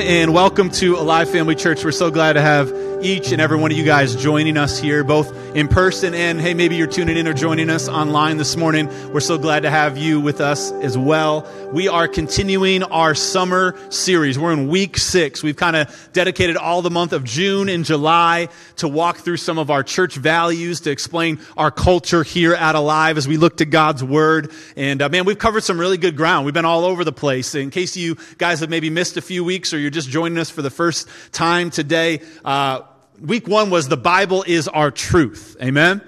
And welcome to Alive Family Church. We're so glad to have each and every one of you guys joining us here, both in person and hey, maybe you're tuning in or joining us online this morning. We're so glad to have you with us as well. We are continuing our summer series. We're in week six. We've kind of dedicated all the month of June and July to walk through some of our church values, to explain our culture here at Alive as we look to God's Word. And uh, man, we've covered some really good ground. We've been all over the place. In case you guys have maybe missed a few weeks or you're just joining us for the first time today, uh, week one was the Bible is our truth. Amen.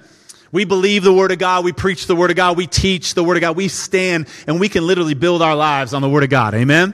We believe the Word of God. We preach the Word of God. We teach the Word of God. We stand and we can literally build our lives on the Word of God. Amen.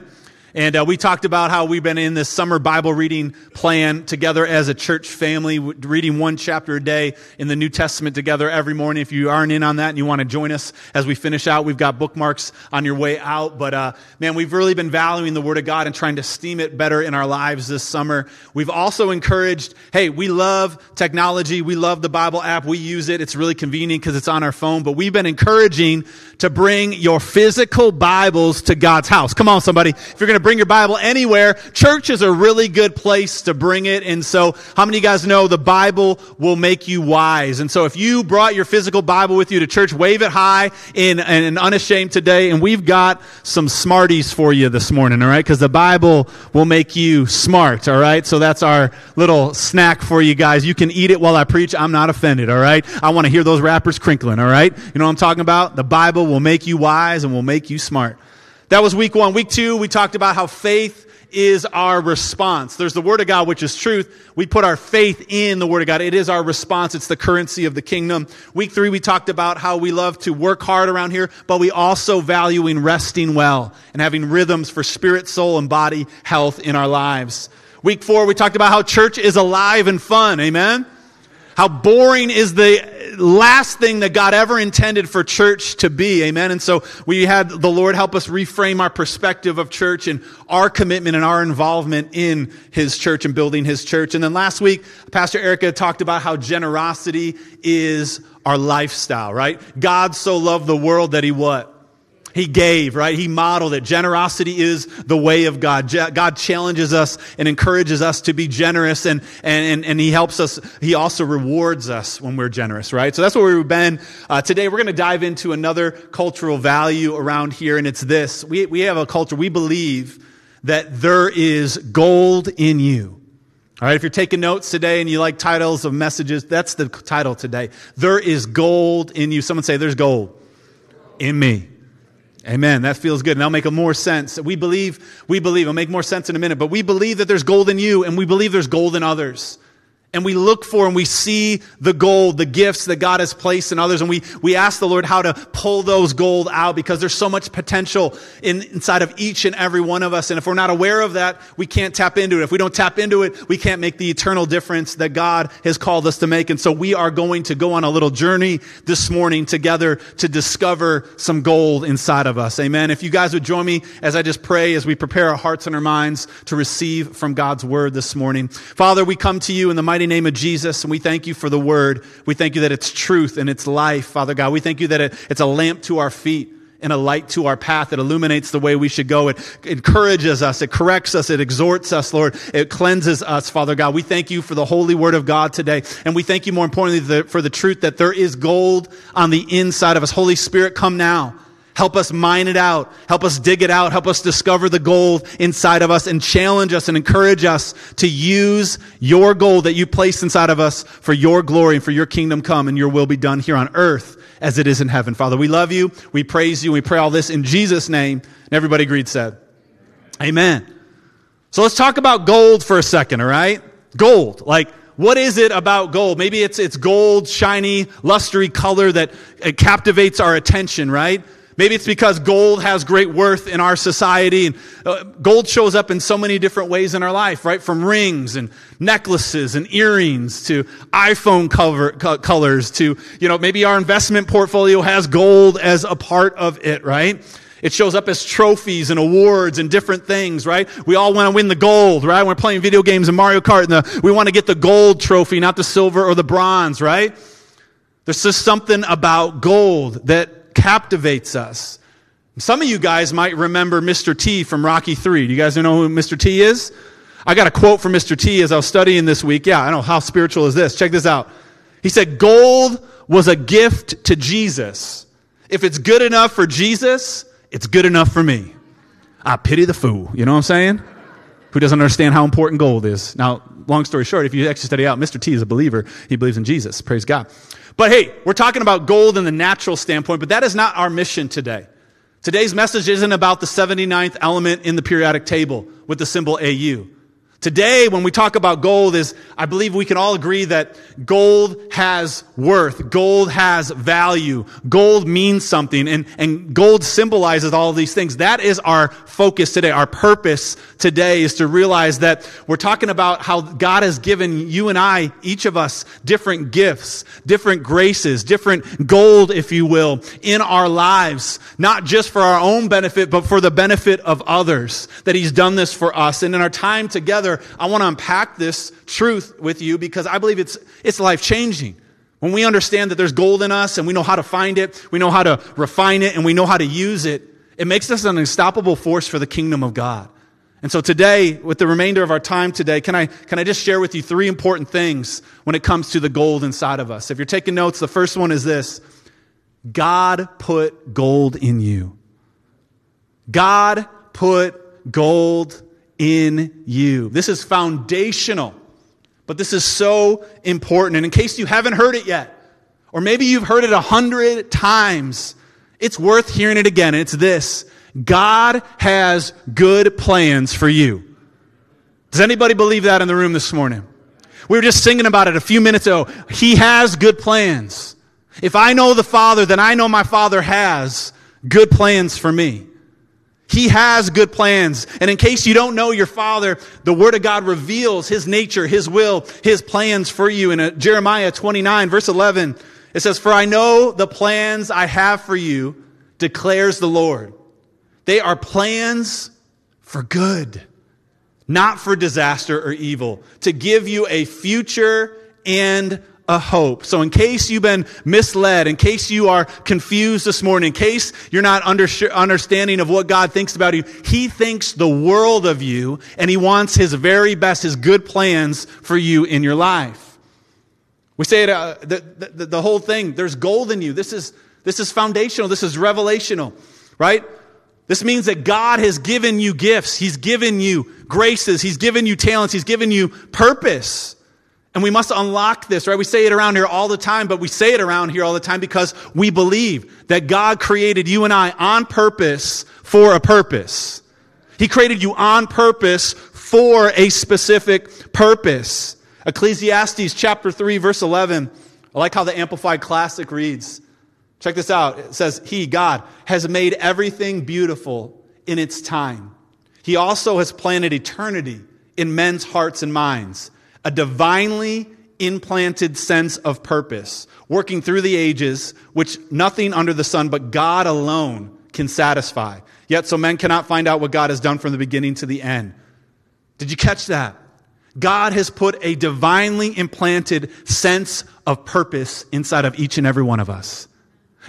And uh, we talked about how we've been in this summer Bible reading plan together as a church family, reading one chapter a day in the New Testament together every morning. If you aren't in on that and you want to join us as we finish out, we've got bookmarks on your way out. But uh, man, we've really been valuing the Word of God and trying to steam it better in our lives this summer. We've also encouraged, hey, we love technology. We love the Bible app. We use it. It's really convenient because it's on our phone. But we've been encouraging to bring your physical Bibles to God's house. Come on, somebody. If you're going to bring your Bible anywhere, church is a really good place to bring it. And so, how many of you guys know the Bible will make you wise? And so, if you brought your physical Bible with you to church, wave it high in, in unashamed today. And we've got some smarties for you this morning, all right? Because the Bible will make you smart, all right? So, that's our little snack for you guys. You can eat it while I preach. I'm not offended, all right? I want to hear those wrappers crinkling, all right? You know what I'm talking about? The Bible will make you wise and will make you smart. That was week one. Week two, we talked about how faith is our response. There's the Word of God, which is truth. We put our faith in the Word of God. It is our response. It's the currency of the kingdom. Week three, we talked about how we love to work hard around here, but we also valuing resting well and having rhythms for spirit, soul, and body health in our lives. Week four, we talked about how church is alive and fun. Amen? How boring is the last thing that God ever intended for church to be. Amen. And so we had the Lord help us reframe our perspective of church and our commitment and our involvement in His church and building His church. And then last week, Pastor Erica talked about how generosity is our lifestyle, right? God so loved the world that He what? He gave, right? He modeled it. Generosity is the way of God. God challenges us and encourages us to be generous and, and, and, He helps us. He also rewards us when we're generous, right? So that's where we've been. Uh, today we're going to dive into another cultural value around here and it's this. We, we have a culture, we believe that there is gold in you. All right, if you're taking notes today and you like titles of messages, that's the title today. There is gold in you. Someone say, There's gold in me. Amen. That feels good. And that'll make more sense. We believe, we believe, it'll make more sense in a minute, but we believe that there's gold in you and we believe there's gold in others and we look for and we see the gold, the gifts that God has placed in others, and we, we ask the Lord how to pull those gold out because there's so much potential in, inside of each and every one of us. And if we're not aware of that, we can't tap into it. If we don't tap into it, we can't make the eternal difference that God has called us to make. And so we are going to go on a little journey this morning together to discover some gold inside of us. Amen. If you guys would join me as I just pray, as we prepare our hearts and our minds to receive from God's word this morning. Father, we come to you in the mighty mighty name of Jesus, and we thank you for the word. We thank you that it's truth and it's life, Father God. We thank you that it, it's a lamp to our feet and a light to our path. It illuminates the way we should go. It encourages us. It corrects us. It exhorts us, Lord. It cleanses us, Father God. We thank you for the holy word of God today. And we thank you more importantly for the truth that there is gold on the inside of us. Holy Spirit, come now. Help us mine it out. Help us dig it out. Help us discover the gold inside of us and challenge us and encourage us to use your gold that you placed inside of us for your glory and for your kingdom come and your will be done here on earth as it is in heaven. Father, we love you. We praise you. We pray all this in Jesus' name. And everybody agreed said, Amen. So let's talk about gold for a second, all right? Gold. Like, what is it about gold? Maybe it's, it's gold, shiny, lustery color that captivates our attention, right? Maybe it's because gold has great worth in our society. And uh, gold shows up in so many different ways in our life, right? From rings and necklaces and earrings to iPhone cover, co- colors to, you know, maybe our investment portfolio has gold as a part of it, right? It shows up as trophies and awards and different things, right? We all want to win the gold, right? We're playing video games and Mario Kart and the, we want to get the gold trophy, not the silver or the bronze, right? There's just something about gold that captivates us. Some of you guys might remember Mr. T from Rocky 3. Do you guys know who Mr. T is? I got a quote from Mr. T as I was studying this week. Yeah, I know. How spiritual is this? Check this out. He said, Gold was a gift to Jesus. If it's good enough for Jesus, it's good enough for me. I pity the fool. You know what I'm saying? Who doesn't understand how important gold is. Now, long story short, if you actually study out, Mr. T is a believer. He believes in Jesus. Praise God. But hey, we're talking about gold in the natural standpoint, but that is not our mission today. Today's message isn't about the 79th element in the periodic table with the symbol AU. Today, when we talk about gold, is I believe we can all agree that gold has worth. Gold has value. Gold means something, and, and gold symbolizes all these things. That is our focus today. Our purpose today is to realize that we're talking about how God has given you and I, each of us, different gifts, different graces, different gold, if you will, in our lives, not just for our own benefit, but for the benefit of others. That He's done this for us. And in our time together, I want to unpack this truth with you because I believe it's, it's life changing. When we understand that there's gold in us and we know how to find it, we know how to refine it, and we know how to use it, it makes us an unstoppable force for the kingdom of God. And so today, with the remainder of our time today, can I, can I just share with you three important things when it comes to the gold inside of us? If you're taking notes, the first one is this God put gold in you. God put gold in you. This is foundational, but this is so important. And in case you haven't heard it yet, or maybe you've heard it a hundred times, it's worth hearing it again. It's this God has good plans for you. Does anybody believe that in the room this morning? We were just singing about it a few minutes ago. He has good plans. If I know the Father, then I know my Father has good plans for me. He has good plans. And in case you don't know your father, the word of God reveals his nature, his will, his plans for you. In Jeremiah 29 verse 11, it says, For I know the plans I have for you, declares the Lord. They are plans for good, not for disaster or evil, to give you a future and a hope. So in case you've been misled, in case you are confused this morning, in case you're not under, understanding of what God thinks about you, He thinks the world of you and He wants His very best, His good plans for you in your life. We say it, uh, the, the, the whole thing, there's gold in you. This is, this is foundational. This is revelational, right? This means that God has given you gifts. He's given you graces. He's given you talents. He's given you purpose. And we must unlock this, right? We say it around here all the time, but we say it around here all the time because we believe that God created you and I on purpose for a purpose. He created you on purpose for a specific purpose. Ecclesiastes chapter 3 verse 11. I like how the Amplified Classic reads. Check this out. It says, He, God, has made everything beautiful in its time. He also has planted eternity in men's hearts and minds a divinely implanted sense of purpose, working through the ages, which nothing under the sun but God alone can satisfy. Yet, so men cannot find out what God has done from the beginning to the end. Did you catch that? God has put a divinely implanted sense of purpose inside of each and every one of us.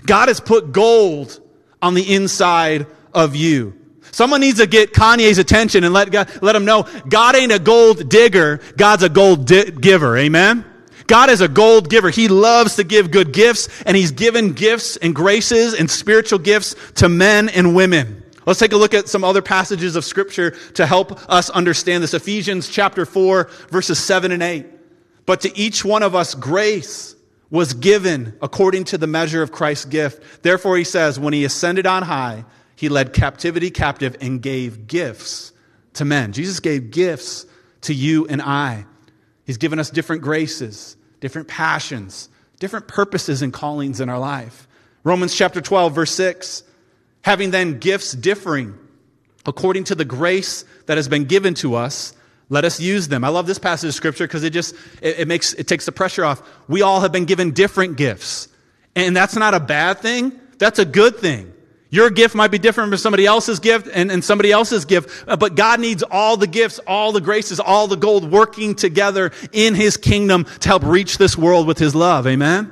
God has put gold on the inside of you. Someone needs to get Kanye's attention and let, let him know God ain't a gold digger, God's a gold di- giver. Amen? God is a gold giver. He loves to give good gifts, and He's given gifts and graces and spiritual gifts to men and women. Let's take a look at some other passages of Scripture to help us understand this. Ephesians chapter 4, verses 7 and 8. But to each one of us, grace was given according to the measure of Christ's gift. Therefore, he says, when he ascended on high, he led captivity captive and gave gifts to men. Jesus gave gifts to you and I. He's given us different graces, different passions, different purposes and callings in our life. Romans chapter 12, verse 6 having then gifts differing according to the grace that has been given to us let us use them i love this passage of scripture because it just it, it, makes it takes the pressure off we all have been given different gifts and that's not a bad thing that's a good thing your gift might be different from somebody else's gift and, and somebody else's gift, uh, but God needs all the gifts, all the graces, all the gold working together in His kingdom to help reach this world with His love. Amen?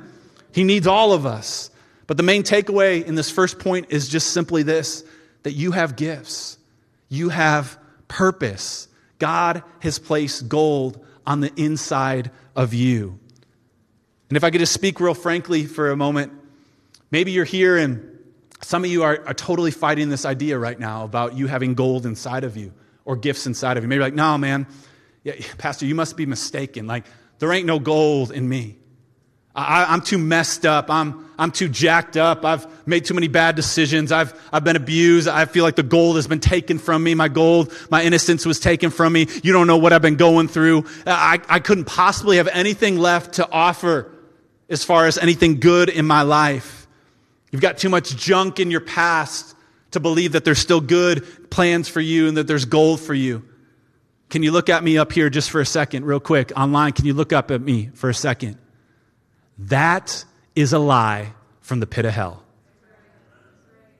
He needs all of us. But the main takeaway in this first point is just simply this that you have gifts, you have purpose. God has placed gold on the inside of you. And if I could just speak real frankly for a moment, maybe you're here and some of you are, are totally fighting this idea right now about you having gold inside of you or gifts inside of you. Maybe like, no, man, yeah, Pastor, you must be mistaken. Like, there ain't no gold in me. I, am too messed up. I'm, I'm too jacked up. I've made too many bad decisions. I've, I've been abused. I feel like the gold has been taken from me. My gold, my innocence was taken from me. You don't know what I've been going through. Uh, I, I couldn't possibly have anything left to offer as far as anything good in my life. You've got too much junk in your past to believe that there's still good plans for you and that there's gold for you. Can you look at me up here just for a second, real quick? Online, can you look up at me for a second? That is a lie from the pit of hell.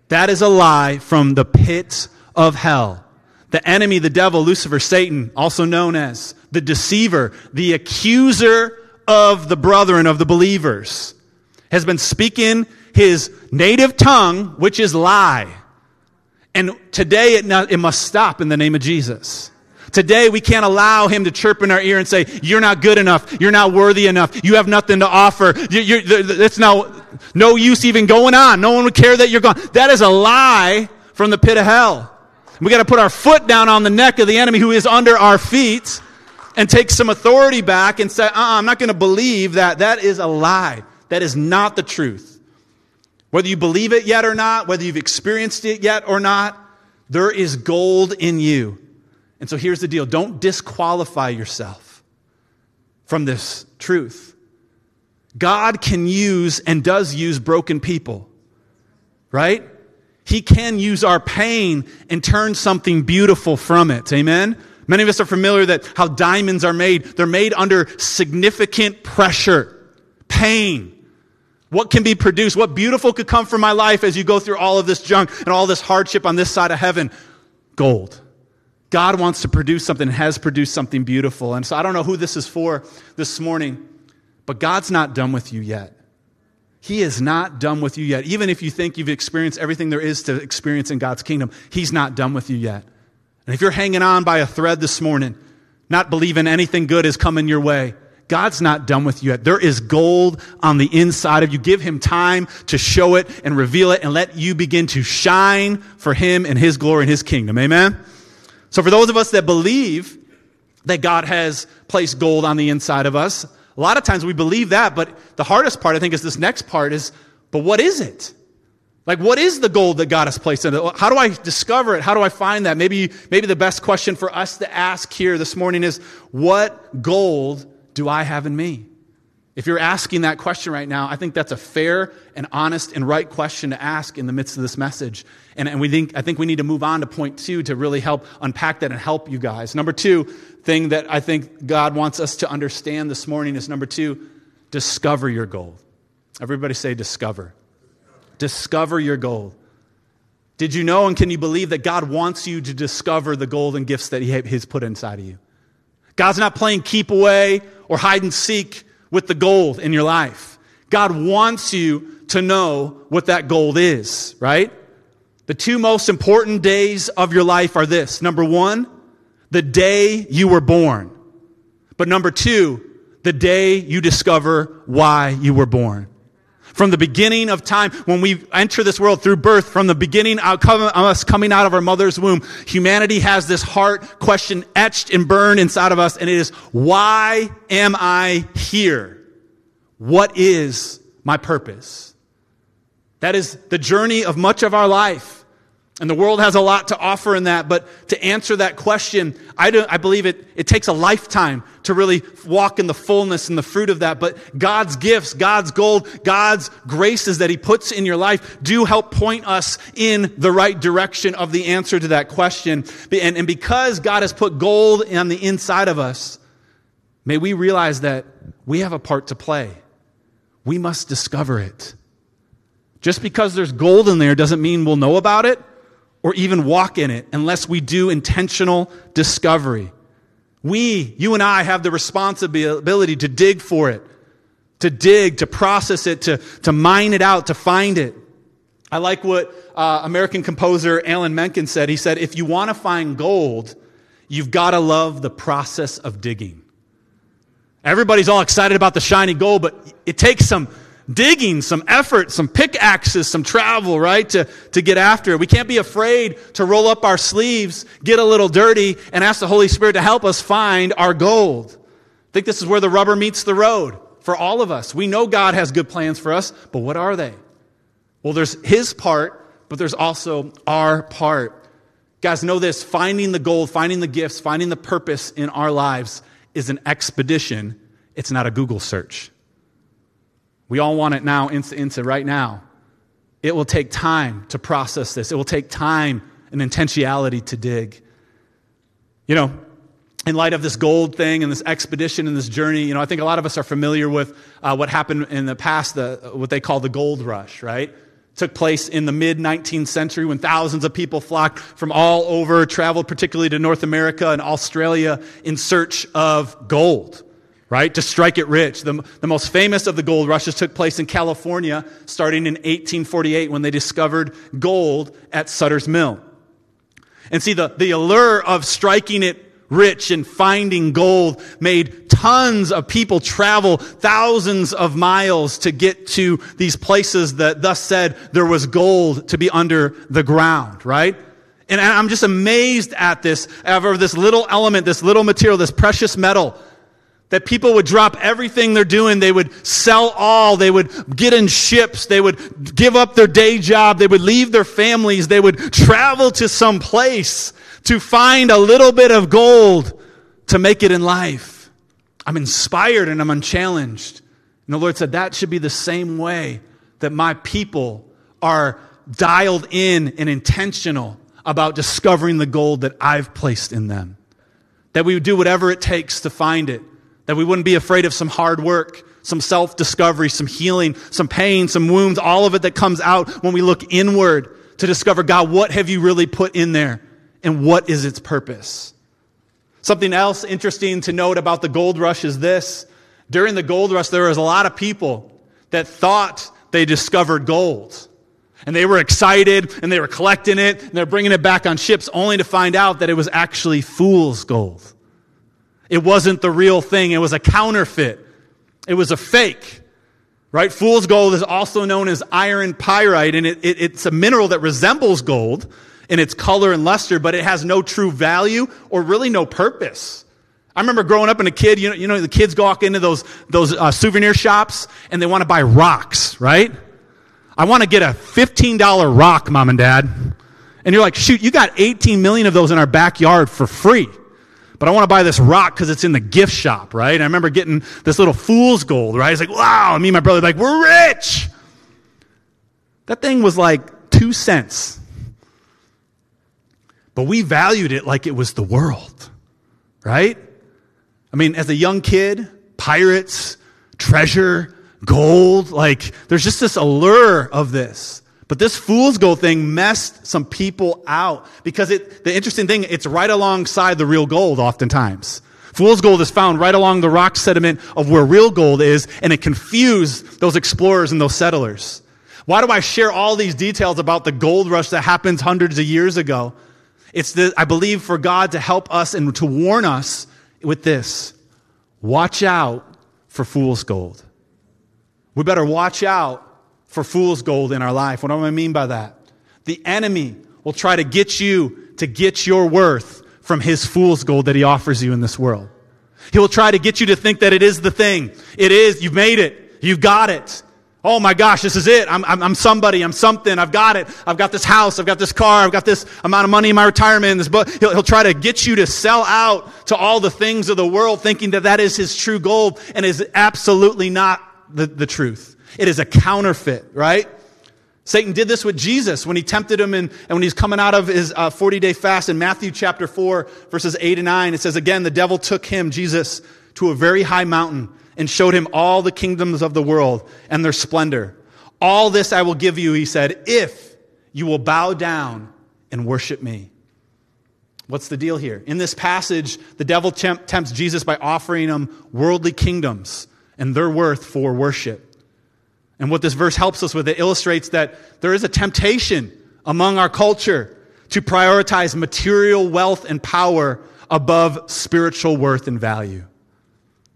That is a lie from the pit of hell. The enemy, the devil, Lucifer, Satan, also known as the deceiver, the accuser of the brethren, of the believers, has been speaking his native tongue, which is lie. And today it, not, it must stop in the name of Jesus. Today, we can't allow him to chirp in our ear and say, You're not good enough. You're not worthy enough. You have nothing to offer. You, it's no, no use even going on. No one would care that you're gone. That is a lie from the pit of hell. We got to put our foot down on the neck of the enemy who is under our feet and take some authority back and say, uh I'm not going to believe that. That is a lie. That is not the truth. Whether you believe it yet or not, whether you've experienced it yet or not, there is gold in you. And so here's the deal don't disqualify yourself from this truth. God can use and does use broken people, right? He can use our pain and turn something beautiful from it. Amen? Many of us are familiar that how diamonds are made. They're made under significant pressure, pain. What can be produced? What beautiful could come from my life as you go through all of this junk and all this hardship on this side of heaven? Gold. God wants to produce something has produced something beautiful. And so I don't know who this is for this morning, but God's not done with you yet. He is not done with you yet. Even if you think you've experienced everything there is to experience in God's kingdom, He's not done with you yet. And if you're hanging on by a thread this morning, not believing anything good is coming your way, God's not done with you yet. There is gold on the inside of you. Give Him time to show it and reveal it and let you begin to shine for Him and His glory and His kingdom. Amen? So, for those of us that believe that God has placed gold on the inside of us, a lot of times we believe that, but the hardest part, I think, is this next part is, but what is it? Like, what is the gold that God has placed in it? How do I discover it? How do I find that? Maybe, maybe the best question for us to ask here this morning is, what gold do I have in me? If you're asking that question right now, I think that's a fair and honest and right question to ask in the midst of this message. And, and we think, I think we need to move on to point two to really help unpack that and help you guys. Number two thing that I think God wants us to understand this morning is number two, discover your goal. Everybody say discover. Discover your goal. Did you know and can you believe that God wants you to discover the golden gifts that He has put inside of you? God's not playing keep away or hide and seek with the gold in your life. God wants you to know what that gold is, right? The two most important days of your life are this. Number one, the day you were born. But number two, the day you discover why you were born. From the beginning of time, when we enter this world through birth, from the beginning of us coming out of our mother's womb, humanity has this heart question etched and burned inside of us, and it is, why am I here? What is my purpose? That is the journey of much of our life. And the world has a lot to offer in that, but to answer that question, I, do, I believe it, it takes a lifetime to really walk in the fullness and the fruit of that. But God's gifts, God's gold, God's graces that He puts in your life do help point us in the right direction of the answer to that question. And, and because God has put gold on the inside of us, may we realize that we have a part to play. We must discover it. Just because there's gold in there doesn't mean we'll know about it or even walk in it unless we do intentional discovery. We, you and I, have the responsibility to dig for it, to dig, to process it, to, to mine it out, to find it. I like what uh, American composer Alan Menken said. He said, if you want to find gold, you've got to love the process of digging. Everybody's all excited about the shiny gold, but it takes some digging, some effort, some pickaxes, some travel, right, to, to get after it. We can't be afraid to roll up our sleeves, get a little dirty, and ask the Holy Spirit to help us find our gold. I think this is where the rubber meets the road for all of us. We know God has good plans for us, but what are they? Well, there's His part, but there's also our part. Guys, know this finding the gold, finding the gifts, finding the purpose in our lives is an expedition. It's not a Google search. We all want it now, into, right now. It will take time to process this. It will take time and intentionality to dig. You know, in light of this gold thing and this expedition and this journey, you know, I think a lot of us are familiar with uh, what happened in the past, the, what they call the gold rush, right? took place in the mid 19th century when thousands of people flocked from all over, traveled particularly to North America and Australia in search of gold right? To strike it rich. The, the most famous of the gold rushes took place in California starting in 1848 when they discovered gold at Sutter's Mill. And see, the, the allure of striking it rich and finding gold made tons of people travel thousands of miles to get to these places that thus said there was gold to be under the ground, right? And I'm just amazed at this, ever this little element, this little material, this precious metal that people would drop everything they're doing. They would sell all. They would get in ships. They would give up their day job. They would leave their families. They would travel to some place to find a little bit of gold to make it in life. I'm inspired and I'm unchallenged. And the Lord said that should be the same way that my people are dialed in and intentional about discovering the gold that I've placed in them. That we would do whatever it takes to find it that we wouldn't be afraid of some hard work, some self discovery, some healing, some pain, some wounds, all of it that comes out when we look inward to discover, God, what have you really put in there? And what is its purpose? Something else interesting to note about the gold rush is this. During the gold rush, there was a lot of people that thought they discovered gold. And they were excited and they were collecting it and they're bringing it back on ships only to find out that it was actually fool's gold. It wasn't the real thing. It was a counterfeit. It was a fake. Right? Fool's gold is also known as iron pyrite, and it, it, it's a mineral that resembles gold in its color and luster, but it has no true value or really no purpose. I remember growing up and a kid, you know, you know the kids walk into those, those uh, souvenir shops and they want to buy rocks, right? I want to get a $15 rock, mom and dad. And you're like, shoot, you got 18 million of those in our backyard for free but I want to buy this rock because it's in the gift shop, right? And I remember getting this little fool's gold, right? It's like, wow. Me and my brother like, we're rich. That thing was like two cents. But we valued it like it was the world, right? I mean, as a young kid, pirates, treasure, gold, like there's just this allure of this. But this fool's gold thing messed some people out because it, the interesting thing, it's right alongside the real gold oftentimes. Fool's gold is found right along the rock sediment of where real gold is, and it confused those explorers and those settlers. Why do I share all these details about the gold rush that happened hundreds of years ago? It's the, I believe for God to help us and to warn us with this. Watch out for fool's gold. We better watch out for fool's gold in our life. What do I mean by that? The enemy will try to get you to get your worth from his fool's gold that he offers you in this world. He will try to get you to think that it is the thing. It is. You've made it. You've got it. Oh my gosh, this is it. I'm, I'm, I'm, somebody. I'm something. I've got it. I've got this house. I've got this car. I've got this amount of money in my retirement. This book. He'll, he'll try to get you to sell out to all the things of the world thinking that that is his true gold and is absolutely not the, the truth. It is a counterfeit, right? Satan did this with Jesus when he tempted him and, and when he's coming out of his uh, 40 day fast in Matthew chapter 4, verses 8 and 9. It says, Again, the devil took him, Jesus, to a very high mountain and showed him all the kingdoms of the world and their splendor. All this I will give you, he said, if you will bow down and worship me. What's the deal here? In this passage, the devil tempts Jesus by offering him worldly kingdoms and their worth for worship. And what this verse helps us with, it illustrates that there is a temptation among our culture to prioritize material wealth and power above spiritual worth and value.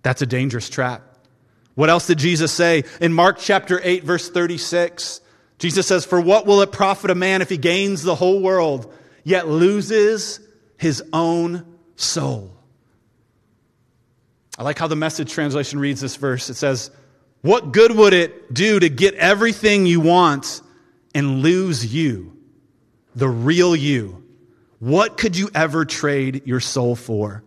That's a dangerous trap. What else did Jesus say? In Mark chapter 8, verse 36, Jesus says, For what will it profit a man if he gains the whole world, yet loses his own soul? I like how the message translation reads this verse. It says, What good would it do to get everything you want and lose you, the real you? What could you ever trade your soul for?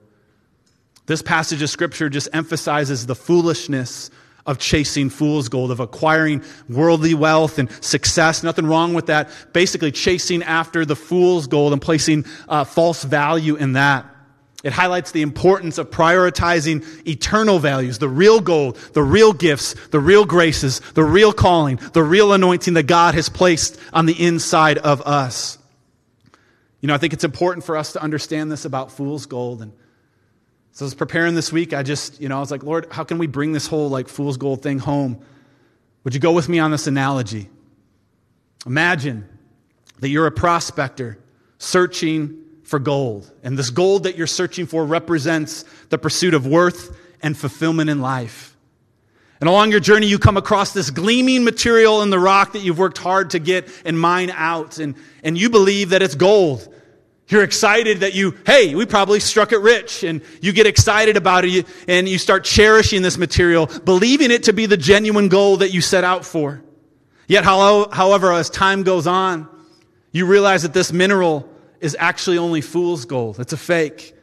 This passage of scripture just emphasizes the foolishness of chasing fool's gold, of acquiring worldly wealth and success. Nothing wrong with that. Basically, chasing after the fool's gold and placing uh, false value in that. It highlights the importance of prioritizing eternal values, the real gold, the real gifts, the real graces, the real calling, the real anointing that God has placed on the inside of us. You know, I think it's important for us to understand this about fool's gold. And so I was preparing this week. I just, you know, I was like, Lord, how can we bring this whole like fool's gold thing home? Would you go with me on this analogy? Imagine that you're a prospector searching for gold. And this gold that you're searching for represents the pursuit of worth and fulfillment in life. And along your journey, you come across this gleaming material in the rock that you've worked hard to get and mine out. And, and you believe that it's gold. You're excited that you, hey, we probably struck it rich. And you get excited about it and you start cherishing this material, believing it to be the genuine gold that you set out for. Yet, however, as time goes on, you realize that this mineral is actually only fool's gold. It's a fake.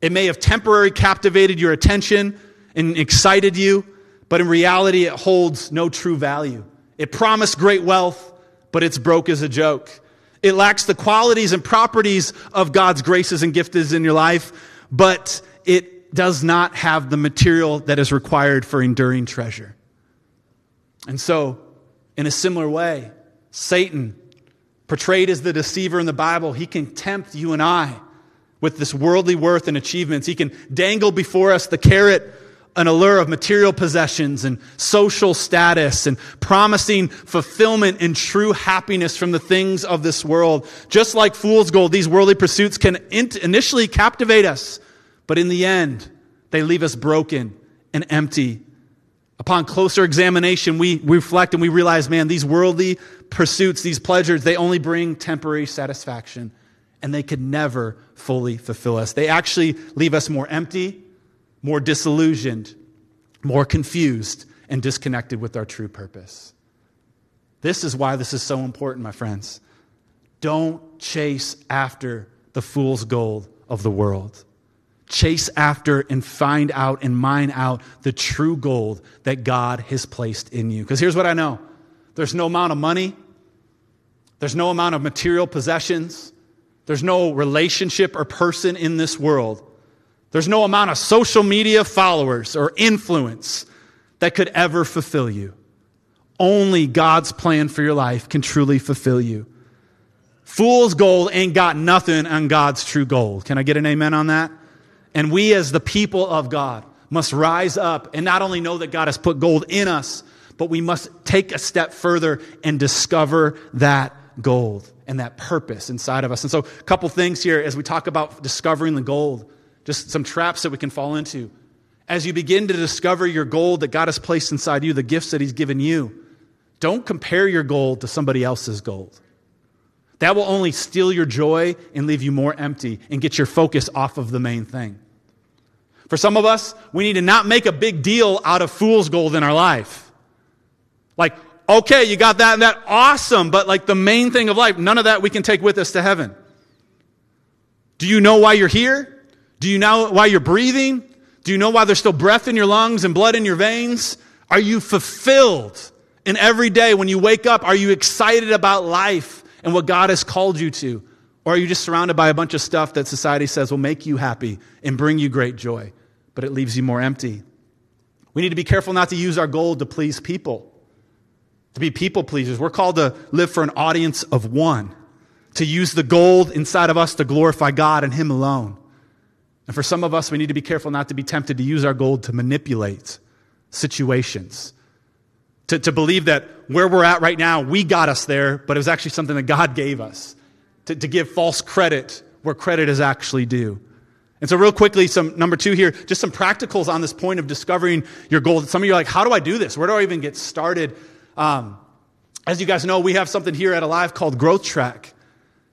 It may have temporarily captivated your attention and excited you, but in reality, it holds no true value. It promised great wealth, but it's broke as a joke. It lacks the qualities and properties of God's graces and gifts in your life, but it does not have the material that is required for enduring treasure. And so, in a similar way, Satan portrayed as the deceiver in the Bible, he can tempt you and I with this worldly worth and achievements. He can dangle before us the carrot an allure of material possessions and social status and promising fulfillment and true happiness from the things of this world. Just like fool's gold, these worldly pursuits can initially captivate us, but in the end, they leave us broken and empty. Upon closer examination, we reflect and we realize, man, these worldly pursuits, these pleasures, they only bring temporary satisfaction and they could never fully fulfill us. They actually leave us more empty, more disillusioned, more confused, and disconnected with our true purpose. This is why this is so important, my friends. Don't chase after the fool's gold of the world. Chase after and find out and mine out the true gold that God has placed in you. Because here's what I know there's no amount of money, there's no amount of material possessions, there's no relationship or person in this world, there's no amount of social media followers or influence that could ever fulfill you. Only God's plan for your life can truly fulfill you. Fool's gold ain't got nothing on God's true gold. Can I get an amen on that? And we, as the people of God, must rise up and not only know that God has put gold in us, but we must take a step further and discover that gold and that purpose inside of us. And so, a couple things here as we talk about discovering the gold, just some traps that we can fall into. As you begin to discover your gold that God has placed inside you, the gifts that He's given you, don't compare your gold to somebody else's gold. That will only steal your joy and leave you more empty and get your focus off of the main thing. For some of us, we need to not make a big deal out of fool's gold in our life. Like, okay, you got that and that, awesome, but like the main thing of life, none of that we can take with us to heaven. Do you know why you're here? Do you know why you're breathing? Do you know why there's still breath in your lungs and blood in your veins? Are you fulfilled? And every day when you wake up, are you excited about life and what God has called you to? Or are you just surrounded by a bunch of stuff that society says will make you happy and bring you great joy, but it leaves you more empty? We need to be careful not to use our gold to please people to be people pleasers. We're called to live for an audience of one, to use the gold inside of us to glorify God and Him alone. And for some of us, we need to be careful not to be tempted to use our gold to manipulate situations. To, to believe that where we're at right now, we got us there, but it was actually something that God gave us. To, to give false credit where credit is actually due. And so, real quickly, some number two here, just some practicals on this point of discovering your goal. Some of you are like, how do I do this? Where do I even get started? Um, as you guys know, we have something here at Alive called Growth Track.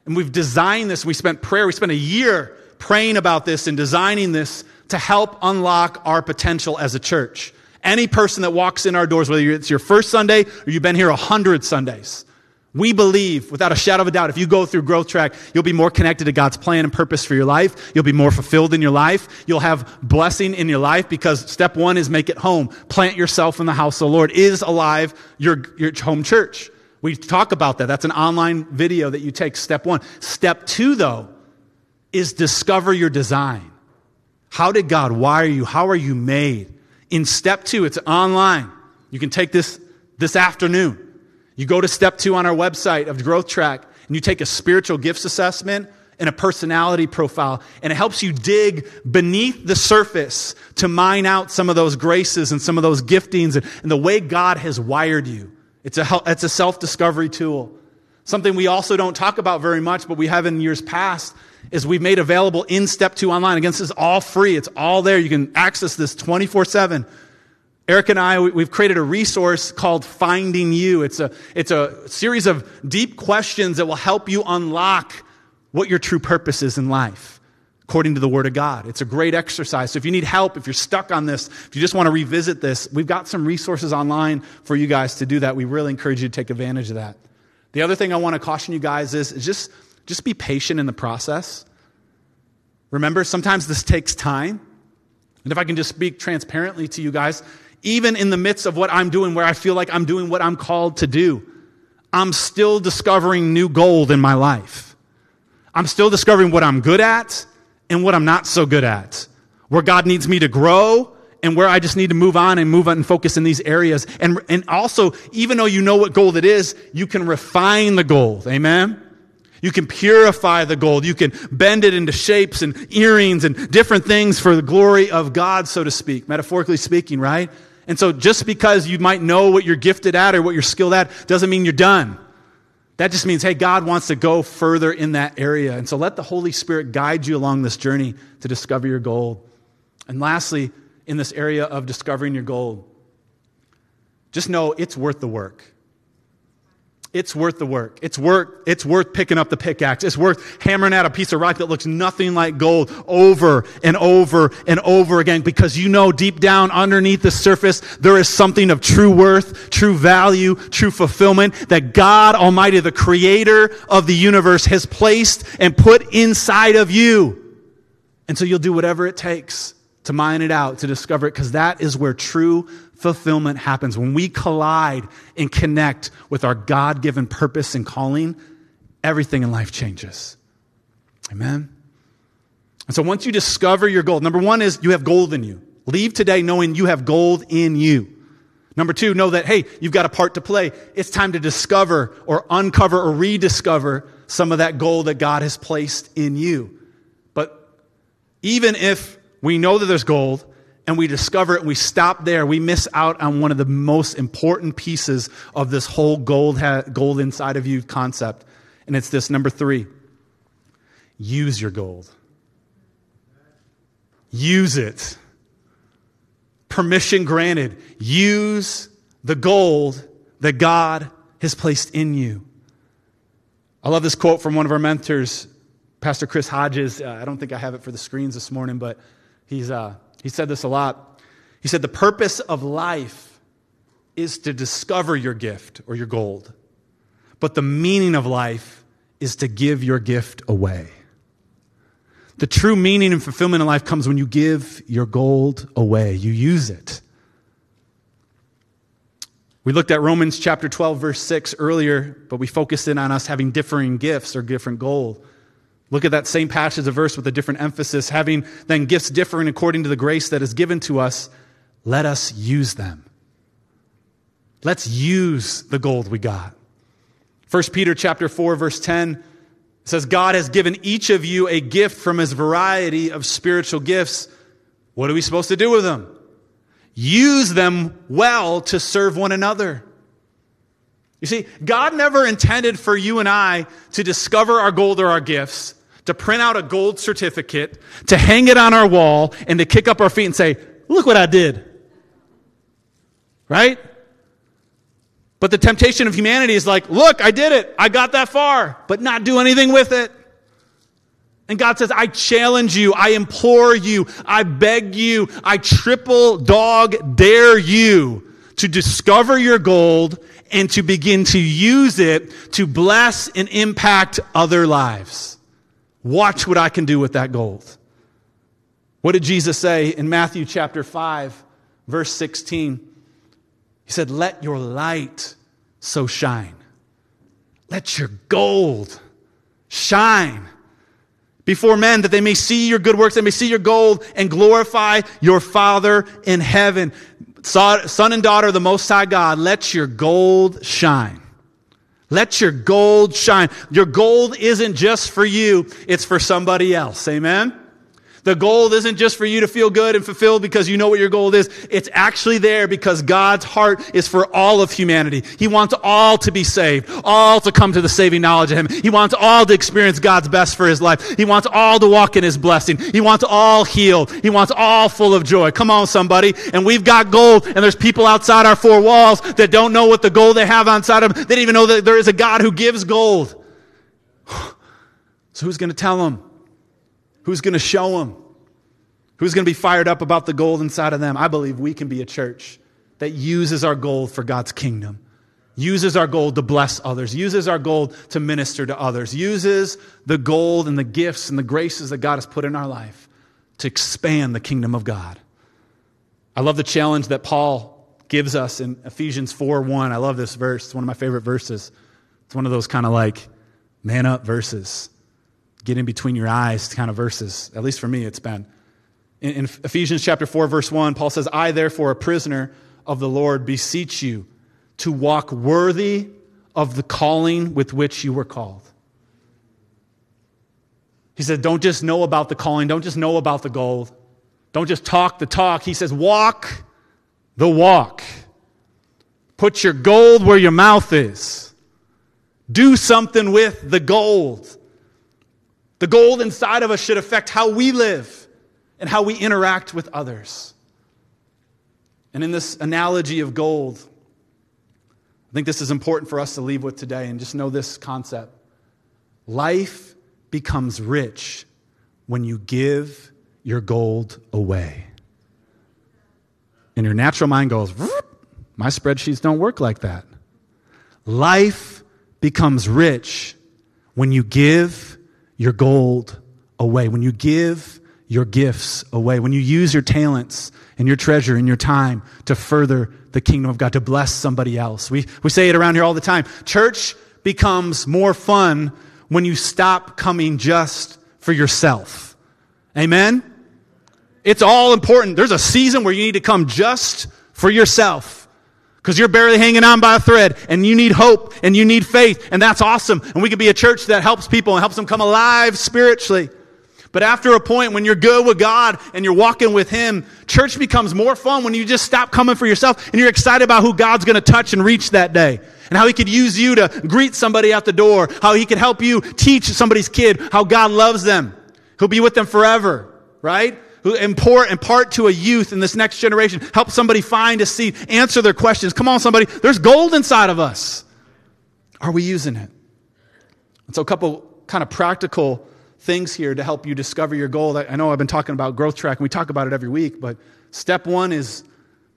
And we've designed this. We spent prayer, we spent a year praying about this and designing this to help unlock our potential as a church. Any person that walks in our doors, whether it's your first Sunday or you've been here a hundred Sundays, we believe, without a shadow of a doubt, if you go through Growth Track, you'll be more connected to God's plan and purpose for your life. You'll be more fulfilled in your life. You'll have blessing in your life because step one is make it home. Plant yourself in the house of the Lord. Is alive your, your home church. We talk about that. That's an online video that you take, step one. Step two, though, is discover your design. How did God wire you? How are you made? In step two, it's online. You can take this this afternoon. You go to step two on our website of Growth Track and you take a spiritual gifts assessment and a personality profile, and it helps you dig beneath the surface to mine out some of those graces and some of those giftings and, and the way God has wired you. It's a, it's a self discovery tool. Something we also don't talk about very much, but we have in years past, is we've made available in step two online. Again, this is all free. It's all there. You can access this 24 7. Eric and I, we've created a resource called Finding You. It's a, it's a series of deep questions that will help you unlock what your true purpose is in life, according to the Word of God. It's a great exercise. So if you need help, if you're stuck on this, if you just want to revisit this, we've got some resources online for you guys to do that. We really encourage you to take advantage of that. The other thing I want to caution you guys is, is just, just be patient in the process. Remember, sometimes this takes time. And if I can just speak transparently to you guys, even in the midst of what I'm doing, where I feel like I'm doing what I'm called to do, I'm still discovering new gold in my life. I'm still discovering what I'm good at and what I'm not so good at, where God needs me to grow and where I just need to move on and move on and focus in these areas. And, and also, even though you know what gold it is, you can refine the gold. Amen? You can purify the gold. You can bend it into shapes and earrings and different things for the glory of God, so to speak, metaphorically speaking, right? And so just because you might know what you're gifted at or what you're skilled at doesn't mean you're done. That just means, hey, God wants to go further in that area. And so let the Holy Spirit guide you along this journey to discover your gold. And lastly, in this area of discovering your gold, just know it's worth the work. It's worth the work. It's worth, it's worth picking up the pickaxe. It's worth hammering out a piece of rock that looks nothing like gold over and over and over again because you know deep down underneath the surface there is something of true worth, true value, true fulfillment that God Almighty, the creator of the universe, has placed and put inside of you. And so you'll do whatever it takes to mine it out, to discover it, because that is where true fulfillment happens. When we collide and connect with our God given purpose and calling, everything in life changes. Amen? And so once you discover your gold, number one is you have gold in you. Leave today knowing you have gold in you. Number two, know that, hey, you've got a part to play. It's time to discover or uncover or rediscover some of that gold that God has placed in you. But even if we know that there's gold, and we discover it and we stop there, we miss out on one of the most important pieces of this whole gold, ha- gold inside of you concept. And it's this number three use your gold. Use it. Permission granted. Use the gold that God has placed in you. I love this quote from one of our mentors, Pastor Chris Hodges. Uh, I don't think I have it for the screens this morning, but he's. Uh, he said this a lot. He said, The purpose of life is to discover your gift or your gold, but the meaning of life is to give your gift away. The true meaning and fulfillment in life comes when you give your gold away, you use it. We looked at Romans chapter 12, verse 6 earlier, but we focused in on us having differing gifts or different gold. Look at that same passage of verse with a different emphasis. Having then gifts differing according to the grace that is given to us, let us use them. Let's use the gold we got. 1 Peter chapter 4 verse 10 says God has given each of you a gift from his variety of spiritual gifts. What are we supposed to do with them? use them well to serve one another. You see, God never intended for you and I to discover our gold or our gifts, to print out a gold certificate, to hang it on our wall, and to kick up our feet and say, Look what I did. Right? But the temptation of humanity is like, Look, I did it. I got that far, but not do anything with it. And God says, I challenge you, I implore you, I beg you, I triple dog dare you to discover your gold and to begin to use it to bless and impact other lives. Watch what I can do with that gold. What did Jesus say in Matthew chapter 5, verse 16? He said, Let your light so shine. Let your gold shine before men that they may see your good works, they may see your gold and glorify your Father in heaven. Son and daughter of the Most High God, let your gold shine. Let your gold shine. Your gold isn't just for you, it's for somebody else. Amen? The gold isn't just for you to feel good and fulfilled because you know what your goal is. It's actually there because God's heart is for all of humanity. He wants all to be saved, all to come to the saving knowledge of Him. He wants all to experience God's best for His life. He wants all to walk in His blessing. He wants all healed. He wants all full of joy. Come on, somebody. And we've got gold, and there's people outside our four walls that don't know what the gold they have outside of them. They don't even know that there is a God who gives gold. So who's going to tell them? Who's going to show them? Who's going to be fired up about the gold inside of them? I believe we can be a church that uses our gold for God's kingdom, uses our gold to bless others, uses our gold to minister to others, uses the gold and the gifts and the graces that God has put in our life to expand the kingdom of God. I love the challenge that Paul gives us in Ephesians 4 1. I love this verse. It's one of my favorite verses. It's one of those kind of like man up verses get in between your eyes kind of verses. At least for me, it's been. In, in Ephesians chapter 4, verse 1, Paul says, I, therefore, a prisoner of the Lord, beseech you to walk worthy of the calling with which you were called. He said, Don't just know about the calling, don't just know about the gold, don't just talk the talk. He says, Walk the walk. Put your gold where your mouth is. Do something with the gold. The gold inside of us should affect how we live and how we interact with others. And in this analogy of gold, I think this is important for us to leave with today and just know this concept. Life becomes rich when you give your gold away. And your natural mind goes, my spreadsheets don't work like that. Life becomes rich when you give your gold away, when you give your gifts away, when you use your talents and your treasure and your time to further the kingdom of God, to bless somebody else. We, we say it around here all the time. Church becomes more fun when you stop coming just for yourself. Amen? It's all important. There's a season where you need to come just for yourself because you're barely hanging on by a thread and you need hope and you need faith and that's awesome. And we could be a church that helps people and helps them come alive spiritually. But after a point when you're good with god and you're walking with him church becomes more fun when you just stop coming for yourself and you're excited about who god's going to touch and reach that day. And how he could use you to greet somebody at the door. How he could help you teach somebody's kid how god loves them. He'll be with them forever right import, impart to a youth in this next generation, help somebody find a seed, answer their questions. Come on, somebody. There's gold inside of us. Are we using it? And so, a couple kind of practical things here to help you discover your gold. I, know I've been talking about growth track, and we talk about it every week, but step one is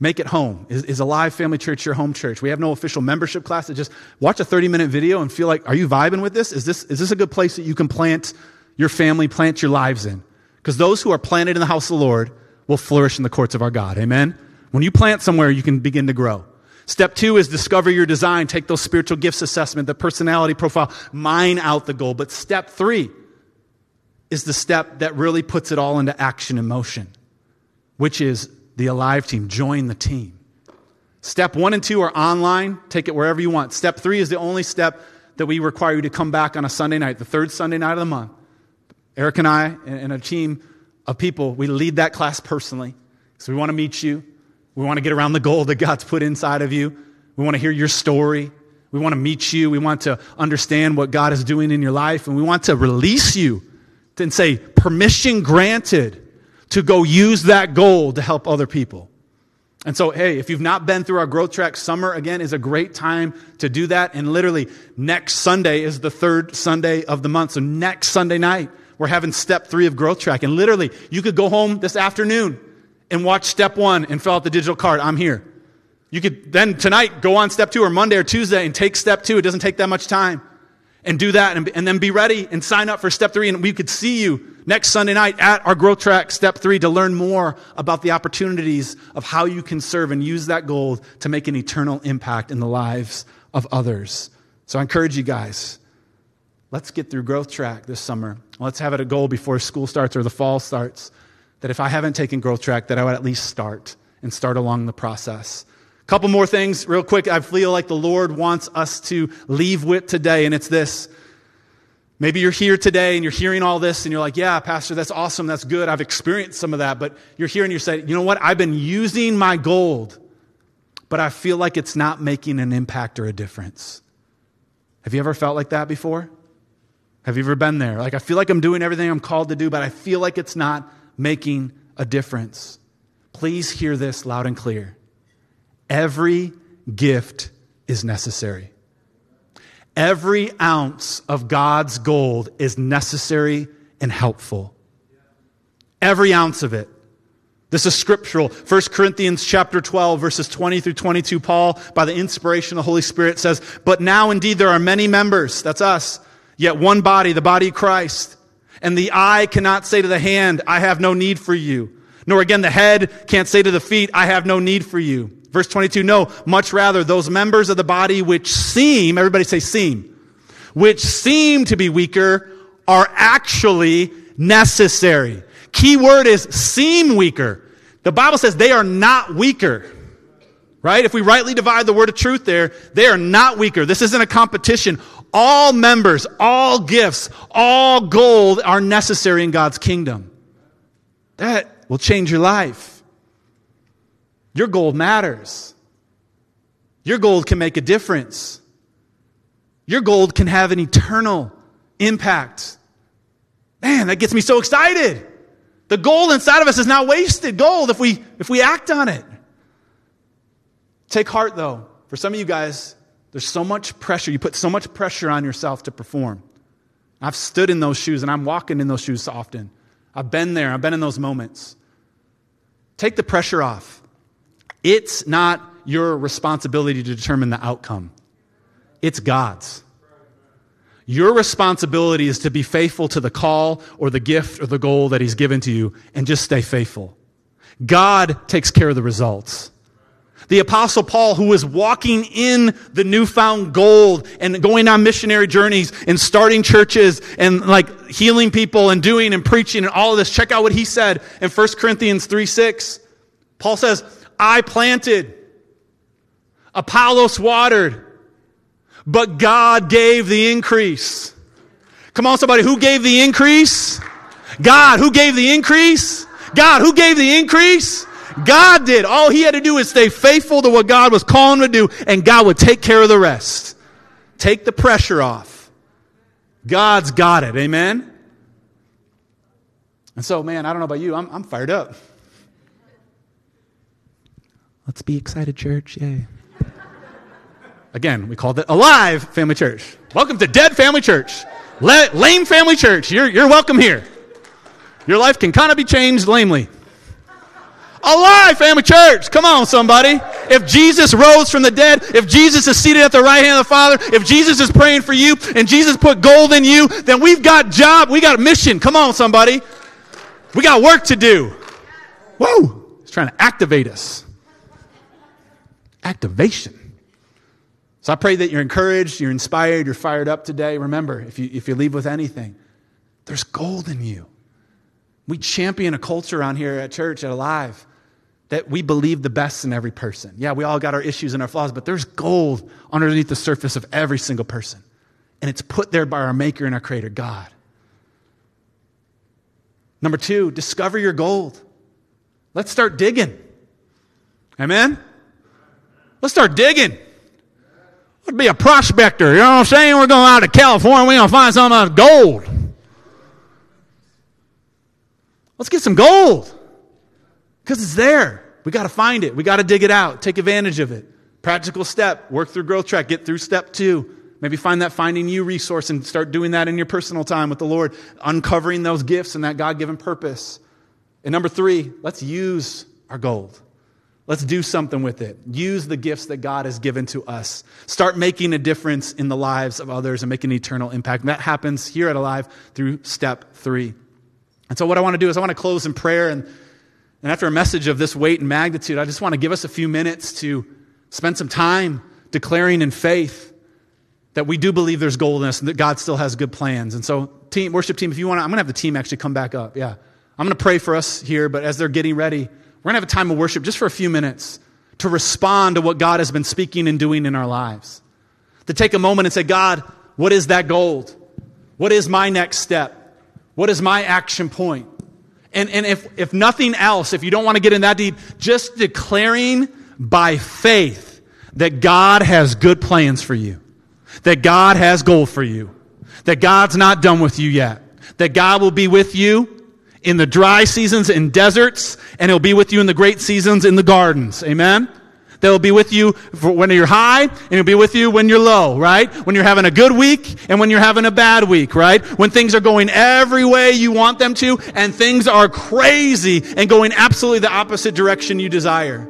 make it home. Is, is Alive Family Church your home church? We have no official membership class. Just watch a 30 minute video and feel like, are you vibing with this? Is this, is this a good place that you can plant your family, plant your lives in? Because those who are planted in the house of the Lord will flourish in the courts of our God. Amen? When you plant somewhere, you can begin to grow. Step two is discover your design. Take those spiritual gifts assessment, the personality profile, mine out the goal. But step three is the step that really puts it all into action and motion, which is the Alive team. Join the team. Step one and two are online. Take it wherever you want. Step three is the only step that we require you to come back on a Sunday night, the third Sunday night of the month. Eric and I and a team of people, we lead that class personally. So we want to meet you We want to get around the goal that God's put inside of you. We want to hear your story. We want to meet you. We want to understand what God is doing in your life. And we want to release you and say, permission granted to go use that goal to help other people. And so, hey, if you've not been through our growth track, summer again is a great time to do that. And literally, next Sunday is the third Sunday of the month. So, next Sunday night, we're having step three of growth track. And literally, you could go home this afternoon and watch step one and fill out the digital card. I'm here. You could then tonight go on step two or Monday or Tuesday and take step two. It doesn't take that much time. And do that and, and then be ready and sign up for step three. And we could see you next Sunday night at our growth track step three to learn more about the opportunities of how you can serve and use that gold to make an eternal impact in the lives of others. So I encourage you guys, let's get through growth track this summer. Let's have it a goal before school starts or the fall starts that if I haven't taken growth track, that I would at least start and start along the process. A couple more things, real quick. I feel like the Lord wants us to leave with today, and it's this. Maybe you're here today and you're hearing all this and you're like, yeah, Pastor, that's awesome. That's good. I've experienced some of that. But you're here and you're saying, you know what? I've been using my gold, but I feel like it's not making an impact or a difference. Have you ever felt like that before? Have you ever been there? Like, I feel like I'm doing everything I'm called to do, but I feel like it's not making a difference. Please hear this loud and clear. Every gift is necessary. Every ounce of God's gold is necessary and helpful. Every ounce of it. This is scriptural. 1 Corinthians chapter 12 verses 20 through 22 Paul by the inspiration of the Holy Spirit says, "But now indeed there are many members, that's us, yet one body, the body of Christ." And the eye cannot say to the hand, I have no need for you. Nor again the head can't say to the feet, I have no need for you. Verse 22, no, much rather those members of the body which seem, everybody say seem, which seem to be weaker are actually necessary. Key word is seem weaker. The Bible says they are not weaker. Right? If we rightly divide the word of truth there, they are not weaker. This isn't a competition. All members, all gifts, all gold are necessary in God's kingdom. That will change your life. Your gold matters. Your gold can make a difference. Your gold can have an eternal impact. Man, that gets me so excited. The gold inside of us is not wasted gold if we, if we act on it. Take heart, though. For some of you guys, there's so much pressure. You put so much pressure on yourself to perform. I've stood in those shoes and I'm walking in those shoes often. I've been there, I've been in those moments. Take the pressure off. It's not your responsibility to determine the outcome, it's God's. Your responsibility is to be faithful to the call or the gift or the goal that He's given to you and just stay faithful. God takes care of the results. The apostle Paul, who was walking in the newfound gold and going on missionary journeys and starting churches and like healing people and doing and preaching and all of this. Check out what he said in 1 Corinthians 3 6. Paul says, I planted, Apollos watered, but God gave the increase. Come on, somebody, who gave the increase? God. Who gave the increase? God. Who gave the increase? God did. All he had to do is stay faithful to what God was calling him to do, and God would take care of the rest. Take the pressure off. God's got it. Amen? And so, man, I don't know about you, I'm, I'm fired up. Let's be excited, church. Yay. Again, we called it Alive Family Church. Welcome to Dead Family Church. Lame Family Church. You're, you're welcome here. Your life can kind of be changed lamely. Alive, family church. Come on, somebody. If Jesus rose from the dead, if Jesus is seated at the right hand of the Father, if Jesus is praying for you, and Jesus put gold in you, then we've got job, we got a mission. Come on, somebody. We got work to do. Whoa. He's trying to activate us. Activation. So I pray that you're encouraged, you're inspired, you're fired up today. Remember, if you, if you leave with anything, there's gold in you. We champion a culture on here at church, at Alive, that we believe the best in every person. Yeah, we all got our issues and our flaws, but there's gold underneath the surface of every single person. And it's put there by our Maker and our Creator, God. Number two, discover your gold. Let's start digging. Amen? Let's start digging. Let's be a prospector. You know what I'm saying? We're going out to California. We're going to find some gold. Let's get some gold because it's there. We got to find it. We got to dig it out. Take advantage of it. Practical step. Work through growth track. Get through step two. Maybe find that finding you resource and start doing that in your personal time with the Lord, uncovering those gifts and that God given purpose. And number three, let's use our gold. Let's do something with it. Use the gifts that God has given to us. Start making a difference in the lives of others and make an eternal impact. And that happens here at Alive through step three. And so, what I want to do is, I want to close in prayer. And, and after a message of this weight and magnitude, I just want to give us a few minutes to spend some time declaring in faith that we do believe there's gold in us and that God still has good plans. And so, team, worship team, if you want to, I'm going to have the team actually come back up. Yeah. I'm going to pray for us here, but as they're getting ready, we're going to have a time of worship just for a few minutes to respond to what God has been speaking and doing in our lives. To take a moment and say, God, what is that gold? What is my next step? What is my action point? And, and if, if nothing else, if you don't want to get in that deep, just declaring by faith that God has good plans for you, that God has gold for you, that God's not done with you yet, that God will be with you in the dry seasons in deserts, and He'll be with you in the great seasons in the gardens. Amen? They'll be with you when you're high, and He'll be with you when you're low, right? When you're having a good week, and when you're having a bad week, right? When things are going every way you want them to, and things are crazy and going absolutely the opposite direction you desire.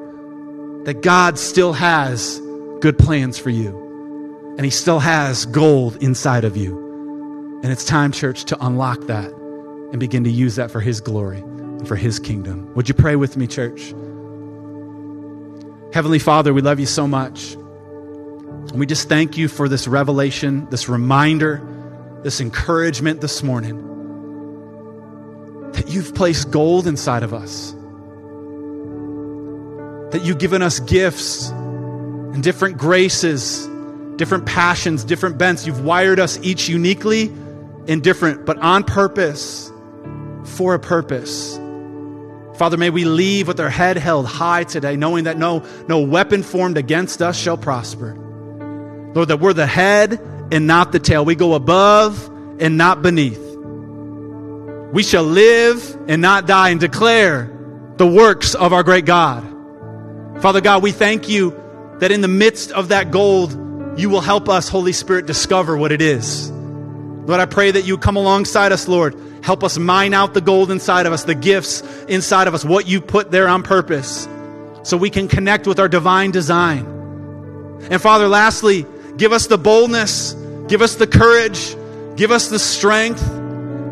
That God still has good plans for you, and He still has gold inside of you. And it's time, church, to unlock that and begin to use that for His glory and for His kingdom. Would you pray with me, church? Heavenly Father, we love you so much. And we just thank you for this revelation, this reminder, this encouragement this morning that you've placed gold inside of us, that you've given us gifts and different graces, different passions, different bents. You've wired us each uniquely and different, but on purpose, for a purpose. Father, may we leave with our head held high today, knowing that no, no weapon formed against us shall prosper. Lord, that we're the head and not the tail. We go above and not beneath. We shall live and not die and declare the works of our great God. Father God, we thank you that in the midst of that gold, you will help us, Holy Spirit, discover what it is. Lord, I pray that you come alongside us, Lord. Help us mine out the gold inside of us, the gifts inside of us, what you put there on purpose, so we can connect with our divine design. And Father, lastly, give us the boldness, give us the courage, give us the strength,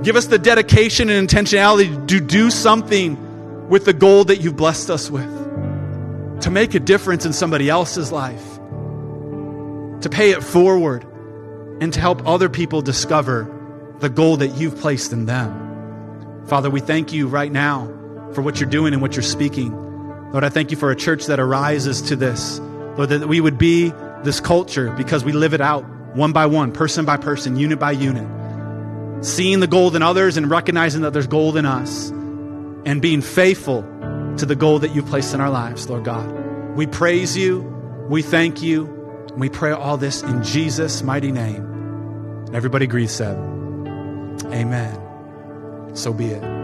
give us the dedication and intentionality to do something with the gold that you've blessed us with, to make a difference in somebody else's life, to pay it forward and to help other people discover the goal that you've placed in them. Father, we thank you right now for what you're doing and what you're speaking. Lord, I thank you for a church that arises to this. Lord, that we would be this culture because we live it out one by one, person by person, unit by unit. Seeing the gold in others and recognizing that there's gold in us and being faithful to the goal that you've placed in our lives, Lord God. We praise you. We thank you. We pray all this in Jesus' mighty name. And everybody agrees, said, Amen. So be it.